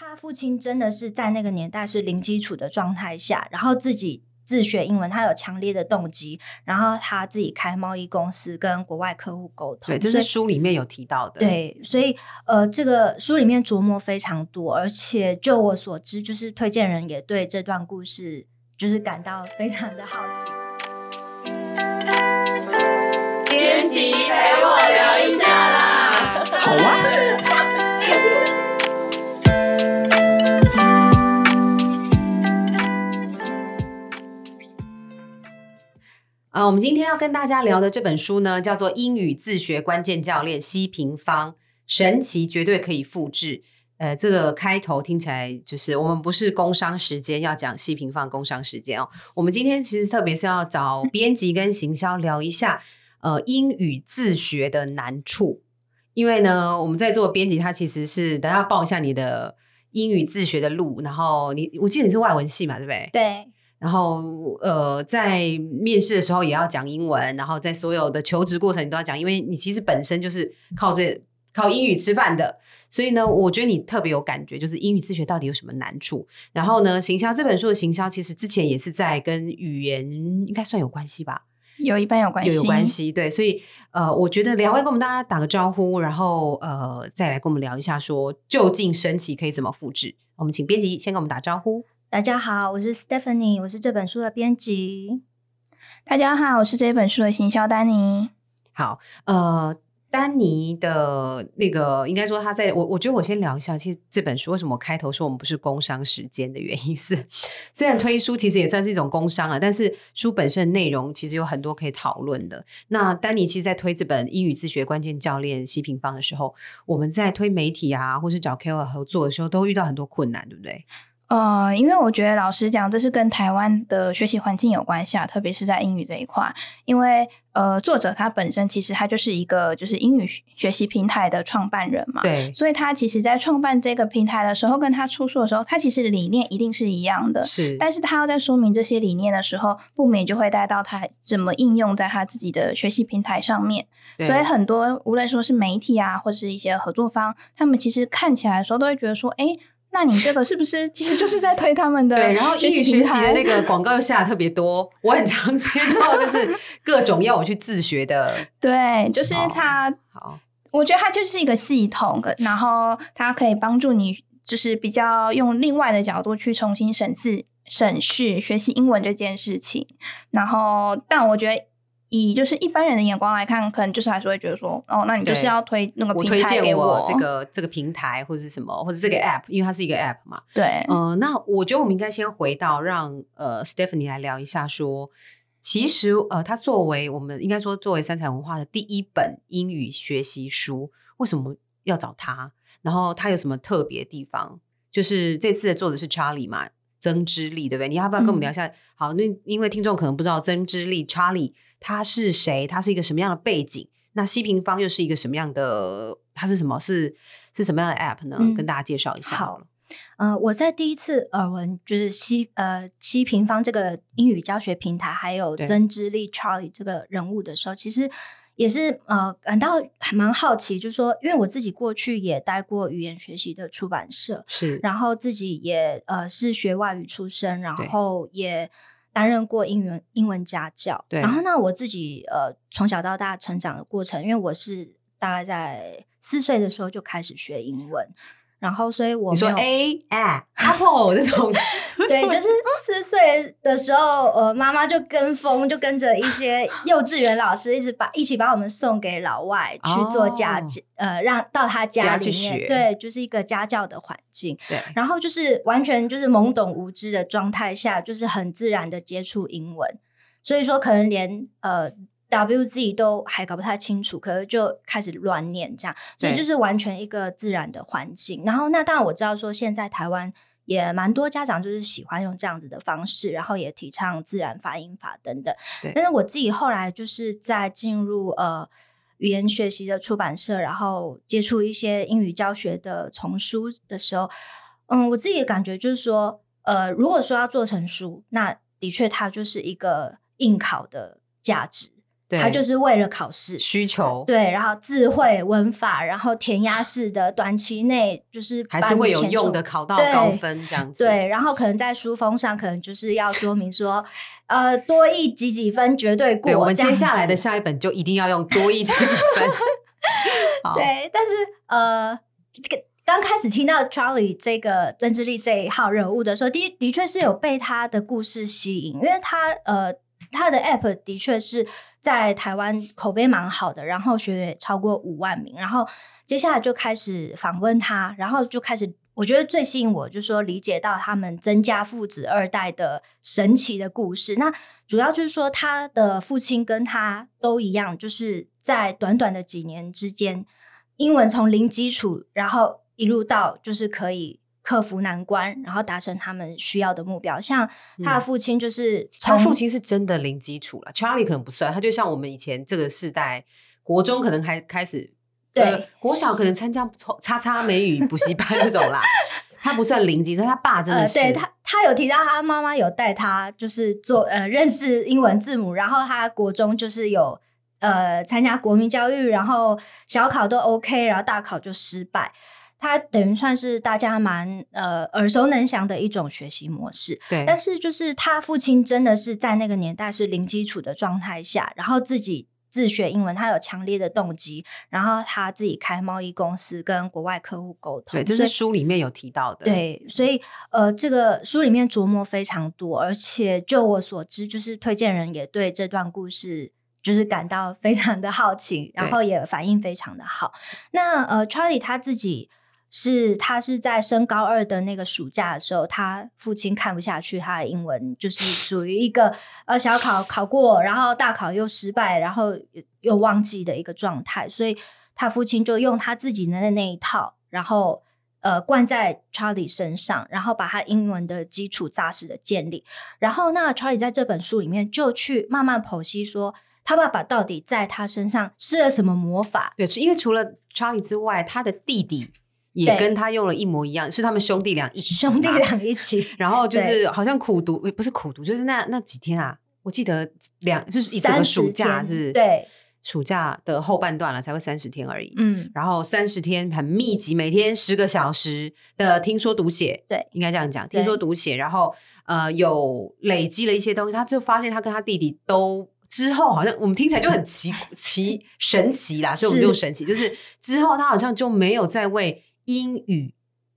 他父亲真的是在那个年代是零基础的状态下，然后自己自学英文，他有强烈的动机，然后他自己开贸易公司跟国外客户沟通。对，这是书里面有提到的。对，所以呃，这个书里面琢磨非常多，而且就我所知，就是推荐人也对这段故事就是感到非常的好奇。编辑陪我聊一下啦，好啊。呃，我们今天要跟大家聊的这本书呢，叫做《英语自学关键教练：西平方》，神奇绝对可以复制。呃，这个开头听起来就是我们不是工商时间要讲西平方工商时间哦。我们今天其实特别是要找编辑跟行销聊一下，呃，英语自学的难处。因为呢，我们在做编辑，他其实是等下报一下你的英语自学的路，然后你我记得你是外文系嘛，对不对？对。然后呃，在面试的时候也要讲英文，然后在所有的求职过程你都要讲，因为你其实本身就是靠这靠英语吃饭的，所以呢，我觉得你特别有感觉，就是英语自学到底有什么难处。然后呢，行销这本书的行销，其实之前也是在跟语言应该算有关系吧。有一半有关系，有关系，对，所以呃，我觉得两位跟我们大家打个招呼，然后呃，再来跟我们聊一下，说究竟升级可以怎么复制？我们请编辑先跟我们打招呼。大家好，我是 Stephanie，我是这本书的编辑。大家好，我是这本书的行销丹尼。好，呃。丹尼的那个，应该说他在我，我觉得我先聊一下，其实这本书为什么开头说我们不是工商时间的原因是，虽然推书其实也算是一种工商啊，但是书本身的内容其实有很多可以讨论的。那丹尼其实，在推这本英语自学关键教练西平方的时候，我们在推媒体啊，或是找 KOL 合作的时候，都遇到很多困难，对不对？呃，因为我觉得老实讲，这是跟台湾的学习环境有关系啊，特别是在英语这一块。因为呃，作者他本身其实他就是一个就是英语学习平台的创办人嘛，对，所以他其实在创办这个平台的时候，跟他出书的时候，他其实理念一定是一样的，是。但是他要在说明这些理念的时候，不免就会带到他怎么应用在他自己的学习平台上面。所以很多无论说是媒体啊，或是一些合作方，他们其实看起来的时候，都会觉得说，哎。那你这个是不是其实就是在推他们的 对？然后英语学习的那个广告又下的特别多，我很常接到就是 各种要我去自学的。对，就是它。好，我觉得它就是一个系统，然后它可以帮助你，就是比较用另外的角度去重新审视、审视学习英文这件事情。然后，但我觉得。以就是一般人的眼光来看，可能就是还是会觉得说，哦，那你就是要推那个平台给我这个这个平台或者是什么，或者这个 app，因为它是一个 app 嘛。对，嗯，那我觉得我们应该先回到让呃 Stephanie 来聊一下，说其实呃，它作为我们应该说作为三彩文化的第一本英语学习书，为什么要找他？然后他有什么特别地方？就是这次的作者是 Charlie 嘛，曾之力，对不对？你要不要跟我们聊一下？好，那因为听众可能不知道曾之力 Charlie。他是谁？他是一个什么样的背景？那西平方又是一个什么样的？他是什么？是是什么样的 App 呢？跟大家介绍一下。好，呃，我在第一次耳闻就是西呃西平方这个英语教学平台，还有曾之力 Charlie 这个人物的时候，其实也是呃感到还蛮好奇，就是说，因为我自己过去也待过语言学习的出版社，是，然后自己也呃是学外语出身，然后也。担任过英文英文家教，对。然后那，我自己呃从小到大成长的过程，因为我是大概在四岁的时候就开始学英文。然后，所以我说 A Apple 这种，对，就是四岁的时候，呃，妈妈就跟风，就跟着一些 幼稚园老师，一直把一起把我们送给老外去做家教，呃，让到他家里面，对，就是一个家教的环境。对，然后就是完全就是懵懂无知的状态下，就是很自然的接触英文，所以说可能连呃。W Z 都还搞不太清楚，可是就开始乱念这样，所以就是完全一个自然的环境。然后那当然我知道说，现在台湾也蛮多家长就是喜欢用这样子的方式，然后也提倡自然发音法等等。但是我自己后来就是在进入呃语言学习的出版社，然后接触一些英语教学的丛书的时候，嗯，我自己的感觉就是说，呃，如果说要做成书，那的确它就是一个应考的价值。对它就是为了考试。需求，对，然后智慧文法，然后填鸭式的，短期内就是还是会有用的，考到高分这样子。对，然后可能在书封上，可能就是要说明说，呃，多一几几分绝对过。对，我们接下来的下一本就一定要用多一几几分。好，对，但是呃，这个刚开始听到 Charlie 这个曾志力这一号人物的时候，的的确是有被他的故事吸引，因为他呃他的 App 的确是在台湾口碑蛮好的，然后学员超过五万名，然后接下来就开始访问他，然后就开始。我觉得最吸引我，就是说理解到他们曾家父子二代的神奇的故事。那主要就是说，他的父亲跟他都一样，就是在短短的几年之间，英文从零基础，然后一路到就是可以克服难关，然后达成他们需要的目标。像他的父亲就是从、他父亲是真的零基础了，Charlie 可能不算，他就像我们以前这个世代，国中可能还开始。对呃国小可能参加叉叉美语补习班这种啦，他不算零基础，他爸真的呃，是，对他，他有提到他妈妈有带他，就是做呃认识英文字母，然后他国中就是有呃参加国民教育，然后小考都 OK，然后大考就失败。他等于算是大家蛮呃耳熟能详的一种学习模式，对，但是就是他父亲真的是在那个年代是零基础的状态下，然后自己自学英文，他有强烈的动机，然后他自己开贸易公司跟国外客户沟通，对，这是书里面有提到的，，对，所以呃，这个书里面琢磨非常多，而且就我所知，就是推荐人也对这段故事就是感到非常的好奇，然后也反应非常的好。那呃，Charlie 他自己是他是在升高二的那个暑假的时候，他父亲看不下去他的英文，就是属于一个呃小考考过，然后大考又失败，然后又忘记的一个状态，所以他父亲就用他自己的那一套，然后呃灌在 Charlie 身上，然后把他英文的基础扎实的建立。然后那 Charlie 在这本书里面就去慢慢剖析说，他爸爸到底在他身上施了什么魔法？对，因为除了查理之外，他的弟弟也跟他用了一模一样，是他们兄弟俩一起 兄弟俩一起，然后就是好像苦读，不是苦读，就是那那几天啊，我记得两就是一整个暑假，天就是对，暑假的后半段了，才会三十天而已。嗯，然后三十天很密集，每天十个小时的听说读写，对，应该这样讲，听说读写，然后呃有累积了一些东西，他就发现他跟他弟弟都之后好像我们听起来就很奇 奇神奇啦，所以我们就神奇，就是之后他好像就没有再为英语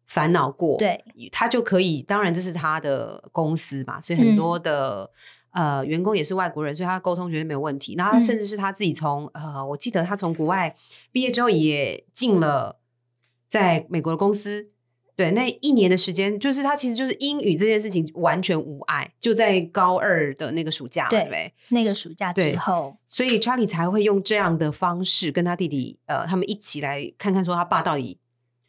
烦恼过，对，他就可以，当然这是他的公司嘛，所以很多的、呃员工也是外国人，所以他沟通绝对没有问题。然后甚至是他自己从、呃，我记得他从国外毕业之后也进了在美国的公司。对，那一年的时间，就是他其实就是英语这件事情完全无碍，就在高二的那个暑假嘛，对对不对？那个暑假之后，所以 Charlie 才会用这样的方式跟他弟弟，呃，他们一起来看看，说他爸到底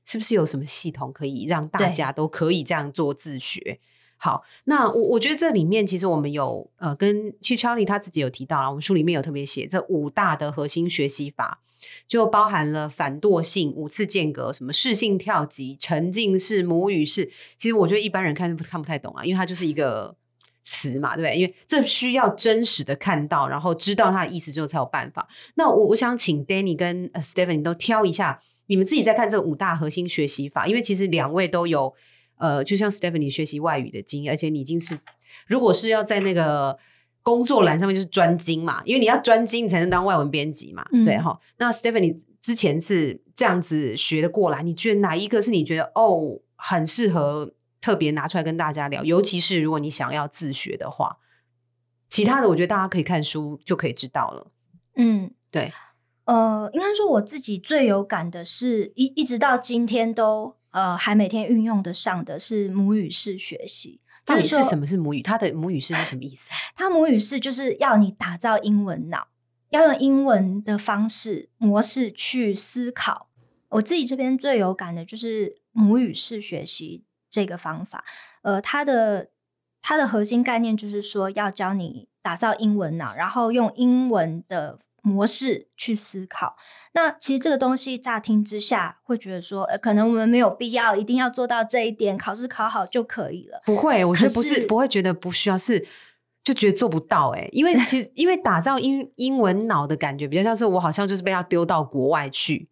是不是有什么系统可以让大家都可以这样做自学。好，那我我觉得这里面其实我们有呃，跟其实 Charlie 他自己有提到了，我们书里面有特别写这五大的核心学习法，就包含了反惰性、五次间隔、什么适性跳级、沉浸式、母语式。其实我觉得一般人看看不太懂啊，因为它就是一个词嘛，对不对？因为这需要真实的看到，然后知道它的意思之后才有办法。那我我想请 Danny 跟呃 Stephanie 都挑一下，你们自己在看这五大核心学习法，因为其实两位都有呃，就像 Stephanie 学习外语的经验，而且你已经是如果是要在那个工作栏上面就是专精嘛，因为你要专精，你才能当外文编辑嘛，嗯对哈。那 Stephanie 之前是这样子学的过来，你觉得哪一个是你觉得哦很适合特别拿出来跟大家聊？尤其是如果你想要自学的话，其他的我觉得大家可以看书就可以知道了。嗯，对，呃，应该说我自己最有感的是，一一直到今天都呃还每天运用得上的是母语式学习。到底是说什么是母语？它的母语式是什么意思啊？它母语式就是要你打造英文脑，要用英文的方式模式去思考。我自己这边最有感的就是母语式学习这个方法。呃，它的它的核心概念就是说，要教你打造英文脑，然后用英文的模式去思考。那其实这个东西乍听之下会觉得说，呃，可能我们没有必要一定要做到这一点，考试考好就可以了。不会，我觉得不是，是不会觉得不需要，是就觉得做不到哎、因为其实 因为打造英英文脑的感觉，比较像是我好像就是被要丢到国外去，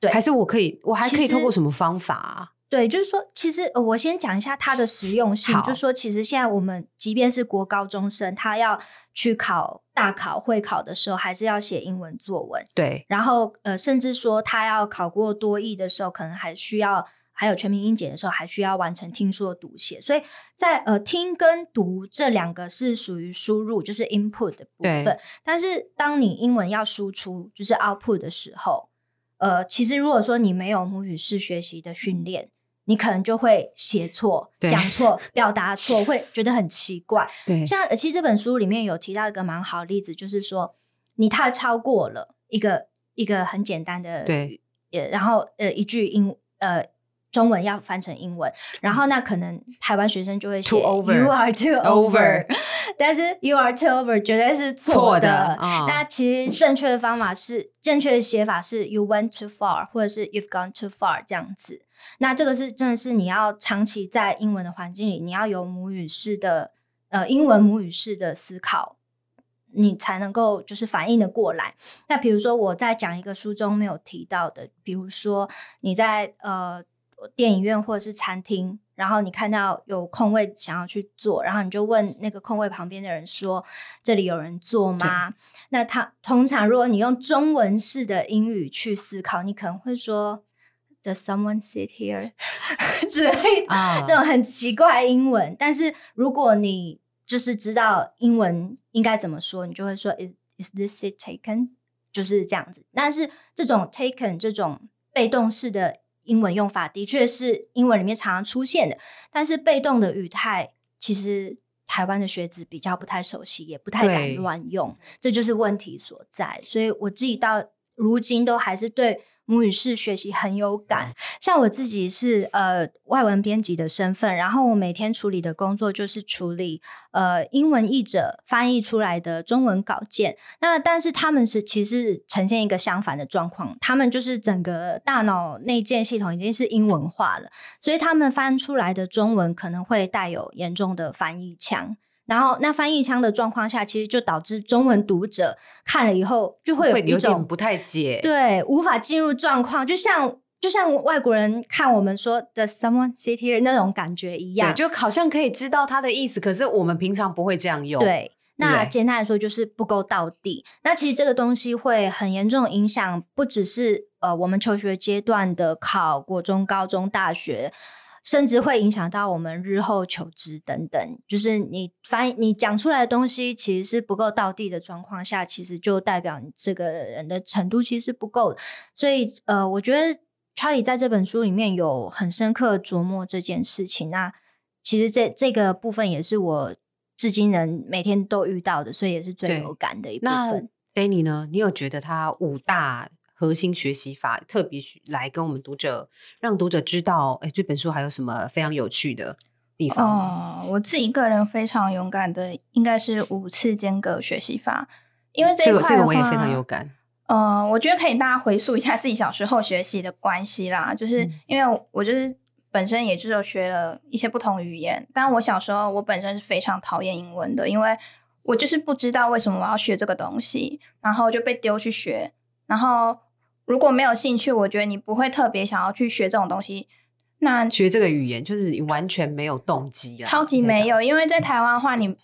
对还是我可以我还可以其实透过什么方法啊？对，就是说，其实、呃、我先讲一下它的实用性，就是说，其实现在我们即便是国高中生，他要去考大考、会考的时候，还是要写英文作文。对，然后呃，甚至说他要考过多译的时候，可能还需要还有全民英检的时候，还需要完成听说读写。所以在呃听跟读这两个是属于输入，就是 input 的部对分。但是当你英文要输出，就是 output 的时候，呃，其实如果说你没有母语式学习的训练，你可能就会写错、讲错、表达错，会觉得很奇怪。对，像呃其实这本书里面有提到一个蛮好的例子，就是说你太超过了一个一个很简单的对然后呃一句英呃中文要翻成英文，然后那可能台湾学生就会写 Too over you are too Over 但是 you are too over 绝对是错错的啊。那其实正确的方法是正确的写法是 you went too far，或者是 you've gone too far 这样子。那这个是真的是你要长期在英文的环境里，你要有母语式的呃英文母语式的思考，你才能够就是反应的过来。那比如说我在讲一个书中没有提到的，比如说你在呃电影院或者是餐厅，然后你看到有空位想要去坐，然后你就问那个空位旁边的人说：“这里有人坐吗？”那他通常如果你用中文式的英语去思考，你可能会说。Does someone sit here？之类这种很奇怪的英文。但是如果你就是知道英文应该怎么说，你就会说 Is is this seat taken？就是这样子。但是这种 taken 这种被动式的英文用法，的确是英文里面常常出现的。但是被动的语态，其实台湾的学子比较不太熟悉，也不太敢乱用，这就是问题所在。所以我自己到如今都还是对母语式学习很有感。像我自己是呃外文编辑的身份，然后我每天处理的工作就是处理呃英文译者翻译出来的中文稿件。那但是他们是其实呈现一个相反的状况，他们就是整个大脑内建系统已经是英文化了，所以他们翻出来的中文可能会带有严重的翻译腔。然后，那翻译腔的状况下，其实就导致中文读者看了以后就会有会一种不太解，对，无法进入状况，就像就像外国人看我们说 “Does someone sit here” 那种感觉一样。对，就好像可以知道他的意思，可是我们平常不会这样用。，对，那对简单来说就是不够到底。那其实这个东西会很严重影响，不只是呃我们求学阶段的考国中、高中、大学。甚至会影响到我们日后求职等等，就是你翻你讲出来的东西其实是不够到地的状况下，其实就代表你这个人的程度其实是不够的。所以呃，我觉得 Charlie 在这本书里面有很深刻琢磨这件事情。那其实这这个部分也是我至今人每天都遇到的，所以也是最有感的一部分。Danny 呢？你有觉得他五大核心学习法特别去来跟我们读者，让读者知道，哎，这本书还有什么非常有趣的地方？哦，我自己个人非常勇敢的，应该是五次间隔学习法，因为这个这个我也非常话有感。呃，我觉得可以大家回溯一下自己小时候学习的关系啦，就是嗯因为我就是本身也就是有学了一些不同语言，但我小时候我本身是非常讨厌英文的，因为我就是不知道为什么我要学这个东西，然后就被丢去学，然后如果没有兴趣，我觉得你不会特别想要去学这种东西，那学这个语言就是你完全没有动机啊，超级。没有，因为在台湾的话，你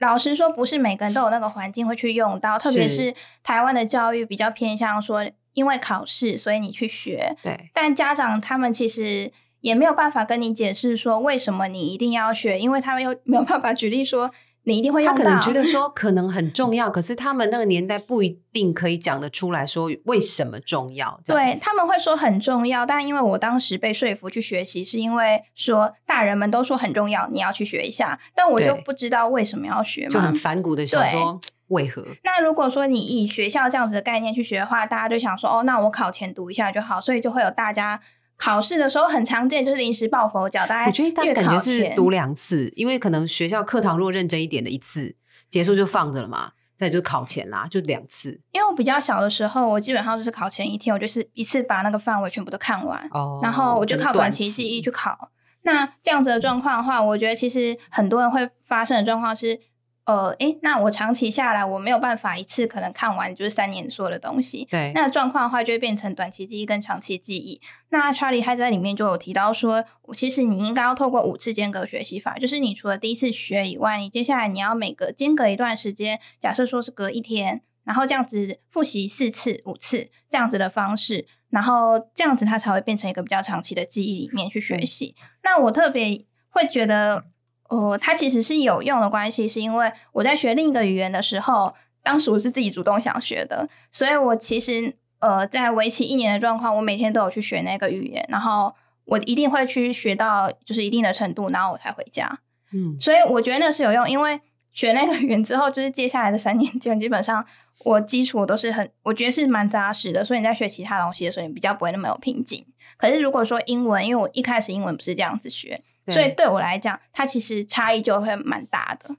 老实说，不是每个人都有那个环境会去用到，特别是是台湾的教育比较偏向说，因为考试所以你去学，对但家长他们其实也没有办法跟你解释说为什么你一定要学，因为他们又没有办法举例说你一定会用到。他可能觉得说 可能很重要，可是他们那个年代不一定可以讲得出来说为什么重要。对他们会说很重要，但因为我当时被说服去学习，是因为说大人们都说很重要，你要去学一下，但我就不知道为什么要学嘛，就很反骨的想对说 为何？那如果说你以学校这样子的概念去学的话，大家就想说，哦，那我考前读一下就好，所以就会有大家考试的时候很常见，就是临时抱佛脚，大家我觉得他月考感觉是读两次，因为可能学校课堂如果认真一点的一次结束就放着了嘛，再就是考前啦，就两次因为我比较小的时候，我基本上就是考前一天，我就是一次把那个范围全部都看完，哦然后我就靠短期期记忆去考。那这样子的状况的话，我觉得其实很多人会发生的状况是，呃，诶，那我长期下来我没有办法一次可能看完就是三年所有的东西，对，那状况的话就会变成短期记忆跟长期记忆。那 Charlie 他在里面就有提到说，其实你应该要透过五次间隔学习法，就是你除了第一次学以外，你接下来你要每隔间隔一段时间，假设说是隔一天，然后这样子复习四次、五次这样子的方式，然后这样子它才会变成一个比较长期的记忆里面去学习。那我特别会觉得。哦，它其实是有用的关系，是因为我在学另一个语言的时候，当时我是自己主动想学的，所以我其实呃，在为期一年的状况，我每天都有去学那个语言，然后我一定会去学到就是一定的程度，然后我才回家。嗯，所以我觉得那是有用，因为学那个语言之后，就是接下来的三年间，基本上我基础都是很，我觉得是蛮扎实的，所以你在学其他东西的时候，你比较不会那么有瓶颈。可是如果说英文，因为我一开始英文不是这样子学。所以对我来讲，它其实差异就会蛮大的。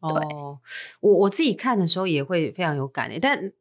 哦，我我自己看的时候也会非常有感诶，但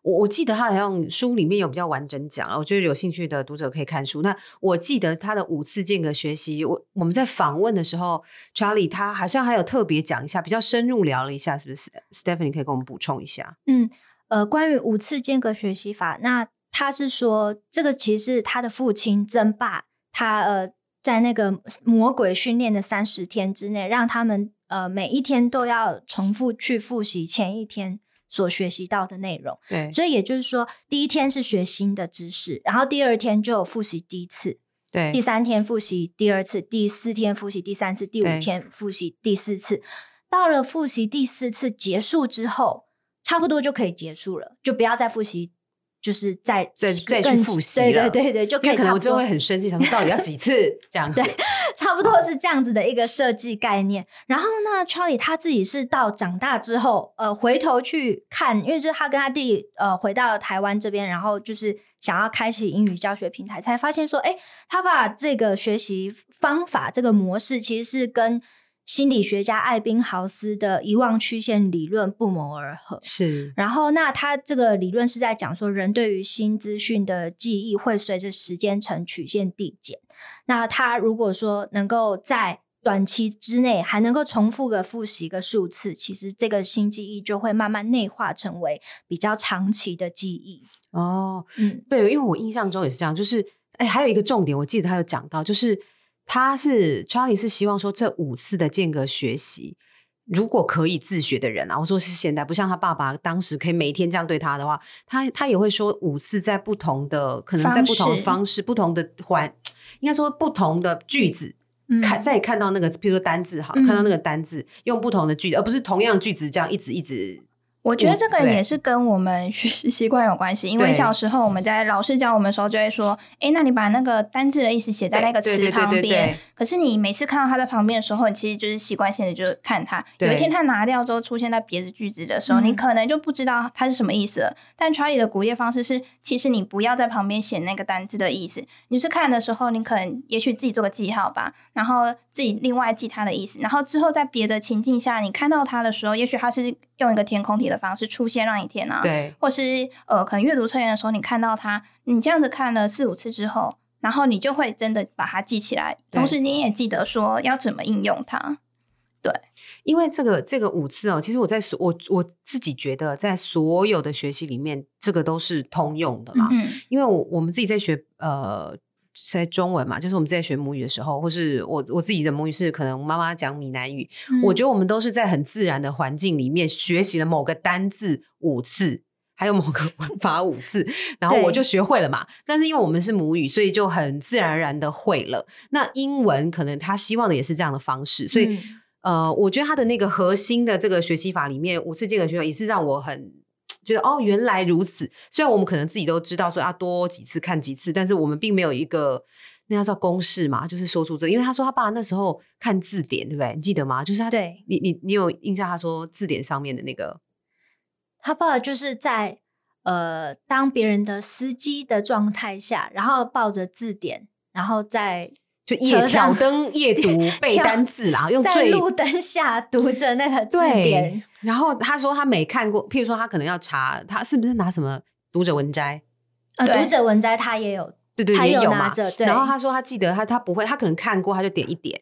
我我记得他好像书里面有比较完整讲，我觉得有兴趣的读者可以看书。那我记得他的五次间隔学习，我我们在访问的时候，Charlie 他好像还有特别讲一下，比较深入聊了一下，是不是？Stephanie 可以跟我们补充一下。嗯，呃，关于五次间隔学习法，那他是说这个其实是他的父亲曾爸，他呃。在那个魔鬼训练的三十天之内，让他们呃每一天都要重复去复习前一天所学习到的内容。对，所以也就是说，第一天是学新的知识，然后第二天就复习第一次，对，第三天复习第二次，第四天复习第三次，第五天复习第四次。到了复习第四次结束之后，差不多就可以结束了，就不要再复习。就是再再再去复习了，对对对对，就可能我就会很生气，想说到底要几次 这样子？对，差不多是这样子的一个设计概念。然后呢，Charlie 他自己是到长大之后，呃，回头去看，因为就是他跟他弟呃回到台湾这边，然后就是想要开启英语教学平台，才发现说，哎，他把这个学习方法这个模式其实是跟。心理学家艾宾豪斯的遗忘曲线理论不谋而合。是，然后那他这个理论是在讲说，人对于新资讯的记忆会随着时间呈曲线递减。那他如果说能够在短期之内还能够重复个复习个数次，其实这个新记忆就会慢慢内化成为比较长期的记忆。哦，嗯，对，因为我印象中也是这样，就是哎，还有一个重点，我记得他有讲到，就是。他是 Charlie 是希望说这五次的间隔学习，如果可以自学的人啊，我说是现在不像他爸爸当时可以每天这样对他的话，他他也会说五次在不同的可能在不同的方式、不同的环，应该说不同的句子看再看到那个，比如说单字哈，看到那个单字用不同的句子，而不是同样的句子这样一直一直。我觉得这个也是跟我们学习习惯有关系，因为小时候我们在老师教我们的时候就会说：“哎，那你把那个单字的意思写在那个词旁边。”可是你每次看到它在旁边的时候，你其实就是习惯性的就看它。有一天它拿掉之后出现在别的句子的时候，你可能就不知道它是什么意思了。但 Charlie 的鼓励方式是，其实你不要在旁边写那个单字的意思，你是看的时候，你可能也许自己做个记号吧，然后自己另外记它的意思，然后之后在别的情境下你看到它的时候，也许它是用一个填空题的方式出现让你填啊，对，或是呃，可能阅读测验的时候你看到它，你这样子看了四五次之后。然后你就会真的把它记起来，同时你也记得说要怎么应用它。对，因为这个这个五次哦，其实我在所我我自己觉得，在所有的学习里面，这个都是通用的嘛。嗯，因为我我们自己在学呃在中文嘛，就是我们在学母语的时候，或是我我自己的母语是可能妈妈讲闽南语，我觉得我们都是在很自然的环境里面学习了某个单字五次。还有某个文法五次，然后我就学会了嘛。但是因为我们是母语，所以就很自然而然的会了。那英文可能他希望的也是这样的方式，所以呃，我觉得他的那个核心的这个学习法里面，五次间隔学习也是让我很觉得哦，原来如此。虽然我们可能自己都知道说要多几次看几次，但是我们并没有一个那叫公式嘛，就是说出这。因为他说他爸那时候看字典，对不对？你记得吗？就是他，对你你你有印象？他说字典上面的那个。他爸爸就是在呃当别人的司机的状态下，然后抱着字典，然后在就夜挑灯夜读背单字啦，用在路灯下读着那个字典。然后他说他没看过，譬如说他可能要查，他是不是拿什么读者文摘？呃，读者文摘他也有，对对，也有嘛。然后他说他记得他他不会，他可能看过，他就点一点。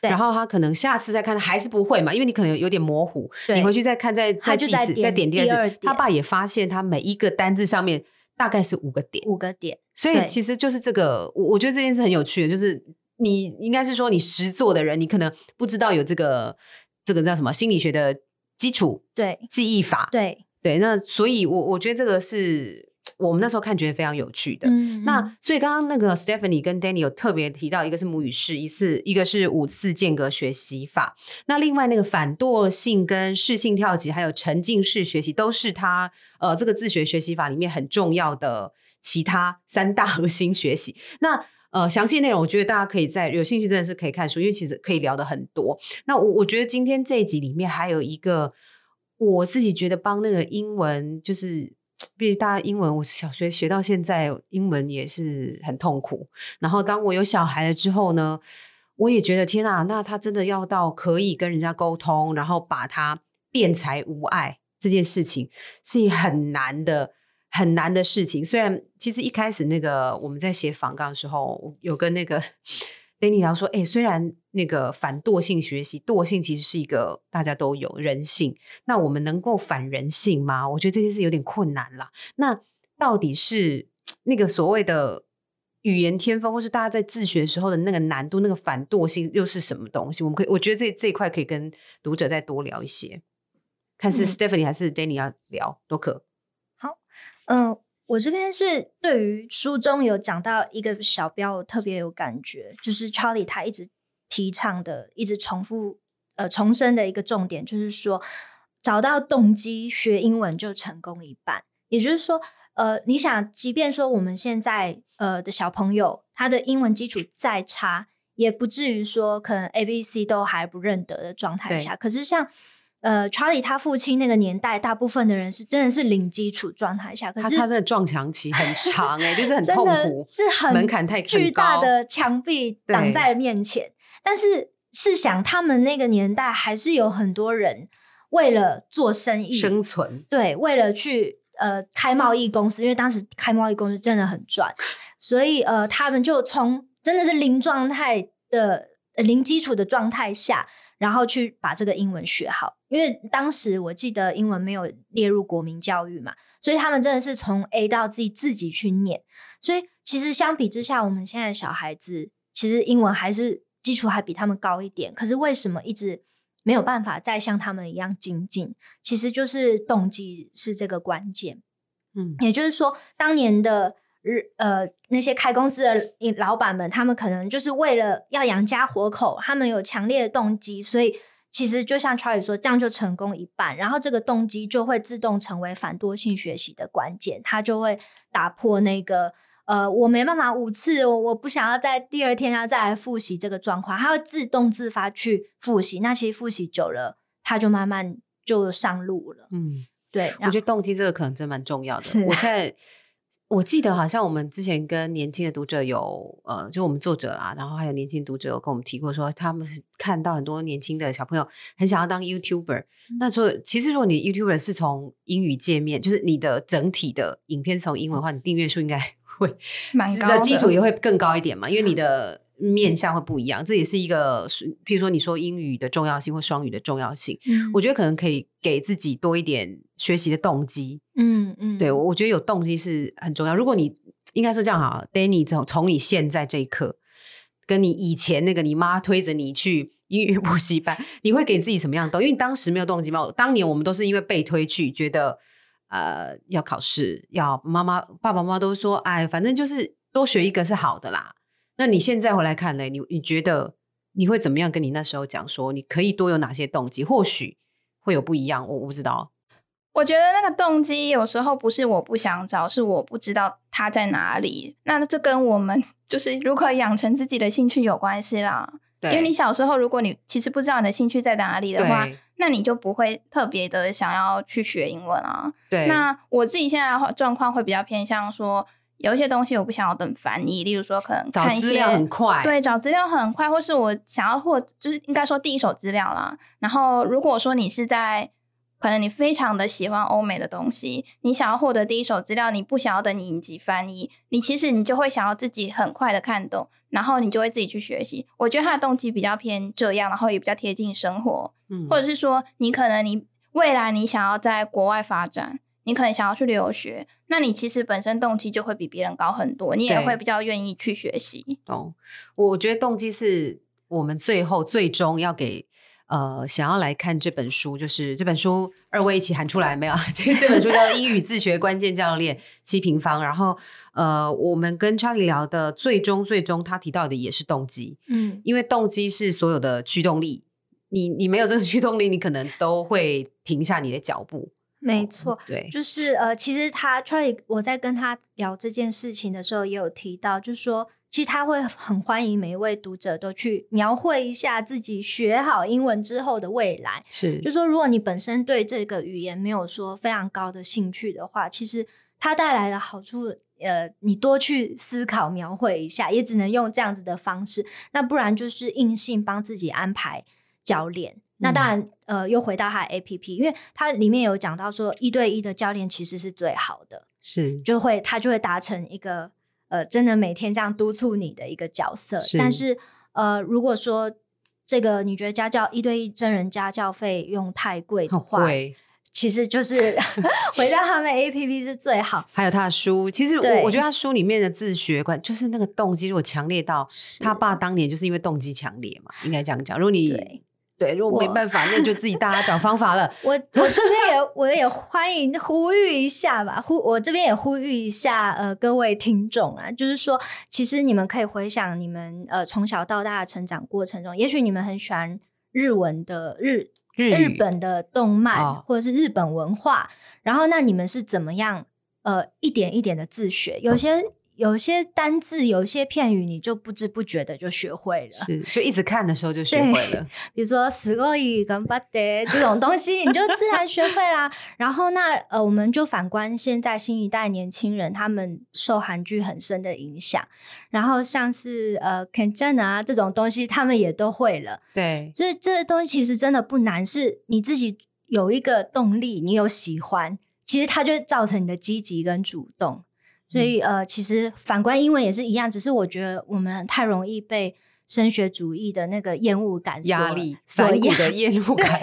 然后他可能下次再看还是不会嘛，因为你可能有点模糊，你回去再看再再记一次，再点再点第二次，他爸也发现他每一个单字上面大概是五个点，五个点，所以其实就是这个，我我觉得这件事很有趣的，就是你应该是说你实做的人，你可能不知道有这个这个叫什么心理学的基础对记忆法，对，对，那所以我我觉得这个是我们那时候看觉得非常有趣的。嗯那所以刚刚那个 Stephanie 跟 Danny 有特别提到，一个是母语式，一次一个是五次间隔学习法。那另外那个反惰性跟适性跳级，还有沉浸式学习，都是他呃这个自学学习法里面很重要的其他三大 核心学习。那呃，详细内容我觉得大家可以在有兴趣真的是可以看书，因为其实可以聊的很多。那我我觉得今天这一集里面还有一个我自己觉得帮那个英文就是。毕竟大家英文，我小学学到现在，英文也是很痛苦。然后当我有小孩了之后呢，我也觉得天啊，那他真的要到可以跟人家沟通，然后把他辩才无碍这件事情，是很难的。很难的事情，虽然其实一开始那个我们在写访纲的时候，有跟那个 Danny 聊说，哎、虽然那个反惰性学习，惰性其实是一个大家都有人性，那我们能够反人性吗？我觉得这件事有点困难啦。那到底是那个所谓的语言天分，或是大家在自学时候的那个难度，那个反惰性又是什么东西？我们可以，我觉得这这一块可以跟读者再多聊一些。看是嗯 Stephanie 还是 Danny 要聊都可。嗯、我这边是对于书中有讲到一个小标，我特别有感觉，就是 Charlie 他一直提倡的、一直重复呃重申的一个重点，就是说找到动机，学英文就成功一半。也就是说，呃，你想，即便说我们现在呃的小朋友，他的英文基础再差，也不至于说可能 A、B、C 都还不认得的状态下。可是像呃，Charlie 他父亲那个年代，大部分的人是真的是零基础状态下，可是他他真的撞墙期很长哎、就是很痛苦，是很门槛太巨大的墙壁挡对在面前。但是试想，他们那个年代还是有很多人为了做生意，生存。对，为了去呃开贸易公司，因为当时开贸易公司真的很赚，所以呃他们就从真的是零状态的、呃零基础的状态下，然后去把这个英文学好。因为当时我记得英文没有列入国民教育嘛，所以他们真的是从 A 到自己自己去念。所以其实相比之下，我们现在的小孩子其实英文还是基础还比他们高一点，可是为什么一直没有办法再像他们一样精进？其实就是动机是这个关键。嗯，也就是说，当年的日呃那些开公司的老板们，他们可能就是为了要养家活口，他们有强烈的动机，所以其实就像 Charlie 说，这样就成功一半，然后这个动机就会自动成为反惰性学习的关键，它就会打破那个。呃，我没办法五次，我我不想要在第二天要再来复习这个状况，它会自动自发去复习。那其实复习久了，它就慢慢就上路了。嗯，对，我觉得动机这个可能真蛮重要的。是我现在我记得好像我们之前跟年轻的读者有呃，就我们作者啦，然后还有年轻读者有跟我们提过说，他们看到很多年轻的小朋友很想要当 YouTuber。那所以其实如果你 YouTuber 是从英语界面，就是你的整体的影片是从英文的话，你订阅数应该会是蛮高基础也会更高一点嘛，因为你的面向会不一样。这也是一个，譬如说你说英语的重要性或双语的重要性，嗯我觉得可能可以给自己多一点学习的动机。嗯嗯，对，我我觉得有动机是很重要。如果你应该说这样哈，Danny 从从你现在这一刻，跟你以前那个你妈推着你去英语补习班，你会给自己什么样的动？因为你当时没有动机嘛。当年我们都是因为被推去，觉得呃要考试，要妈妈爸爸妈妈都说，哎，反正就是多学一个是好的啦。那你现在回来看嘞？你你觉得你会怎么样跟你那时候讲说，你可以多有哪些动机？或许会有不一样，我我不知道。我觉得那个动机有时候不是我不想找，是我不知道它在哪里。那这跟我们 就是如何养成自己的兴趣有关系啦。对，因为你小时候，如果你其实不知道你的兴趣在哪里的话，那你就不会特别的想要去学英文啊。对那我自己现在的状况会比较偏向说，有一些东西我不想要等翻译，例如说可能找看一些资料很快，对，找资料很快，或是我想要获就是应该说第一手资料啦。然后如果说你是在可能你非常的喜欢欧美的东西，你想要获得第一手资料，你不想要等你影集翻译，你其实你就会想要自己很快的看懂，然后你就会自己去学习。我觉得他的动机比较偏这样，然后也比较贴近生活，嗯或者是说你可能你未来你想要在国外发展，你可能想要去留学，那你其实本身动机就会比别人高很多，你也对会比较愿意去学习。懂。我觉得动机是我们最后最终要给呃想要来看这本书，就是这本书二位一起喊出来没有？这这本书叫《英语自学关键教练西平方》，然后呃，我们跟 Charlie 聊的最终最终他提到的也是动机，嗯，因为动机是所有的驱动力。你你没有这个驱动力，你可能都会停下你的脚步。没错。对，就是呃，其实他 Charlie，我在跟他聊这件事情的时候，也有提到，就是说，其实他会很欢迎每一位读者都去描绘一下自己学好英文之后的未来。是就说，如果你本身对这个语言没有说非常高的兴趣的话，其实它带来的好处，呃，你多去思考描绘一下，也只能用这样子的方式。那不然就是硬性帮自己安排教练。那当然，呃，又回到他的 A P P，因为它里面有讲到说，一对一的教练其实是最好的，是就会他就会达成一个呃，真的每天这样督促你的一个角色。是但是呃，如果说这个你觉得家教一对一真人家教费用太贵的话，贵。其实就是 回到他们 A P P 是最好。还有他的书，其实我我觉得他书里面的自学观，就是那个动机，如果强烈到他爸当年就是因为动机强烈嘛，应该这样讲。如果你对对，如果没办法，那就自己大家找方法了。我我这边也我也欢迎呼吁一下吧，呼我这边也呼吁一下呃各位听众啊，就是说，其实你们可以回想你们呃从小到大的成长过程中，也许你们很喜欢日文的日日日本的动漫、哦或者是日本文化，然后那你们是怎么样呃一点一点的自学？有些有些单字，有些片语，你就不知不觉的就学会了。是就一直看的时候就学对会了。比如说“すごい頑張って”这种东西，你就自然学会啦。然后那呃，我们就反观现在新一代年轻人，他们受韩剧很深的影响，然后像是呃 Kenjan 啊这种东西，他们也都会了。对，所以这些东西其实真的不难，是你自己有一个动力，你有喜欢，其实它就会造成你的积极跟主动。 所以呃，其实反观英文也是一样，只是我觉得我们太容易被升学主义的那个厌恶感所压力、所压反骨的厌恶感。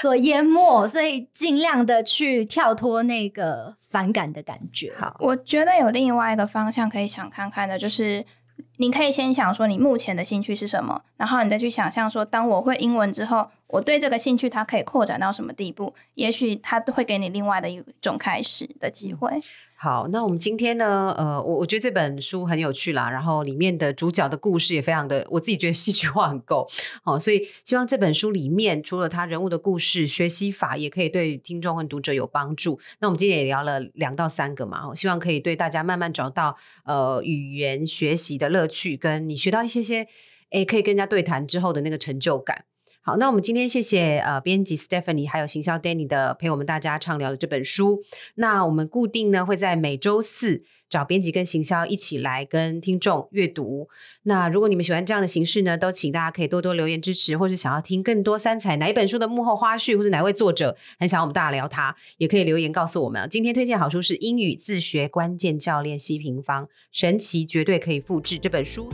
所淹没，所以尽量的去跳脱那个反感的感觉。好，我觉得有另外一个方向可以想看看的，就是你可以先想说你目前的兴趣是什么，然后你再去想象说，当我会英文之后，我对这个兴趣它可以扩展到什么地步？也许它会给你另外的一种开始的机会。好，那我们今天呢？呃，我我觉得这本书很有趣啦，然后里面的主角的故事也非常的，我自己觉得戏剧化很够。好、所以希望这本书里面除了他人物的故事、学习法，也可以对听众和读者有帮助。那我们今天也聊了两到三个嘛，哦希望可以对大家慢慢找到呃语言学习的乐趣，跟你学到一些些，诶，可以跟人家对谈之后的那个成就感。好，那我们今天谢谢呃编辑 Stephanie 还有行销 Danny 的陪我们大家畅聊的这本书。那我们固定呢会在每周四找编辑跟行销一起来跟听众阅读。那如果你们喜欢这样的形式呢，都请大家可以多多留言支持，或是想要听更多三彩哪一本书的幕后花絮，或是哪位作者很想我们大家聊他，也可以留言告诉我们。今天推荐好书是《英语自学关键教练西平方》，神奇绝对可以复制这本书。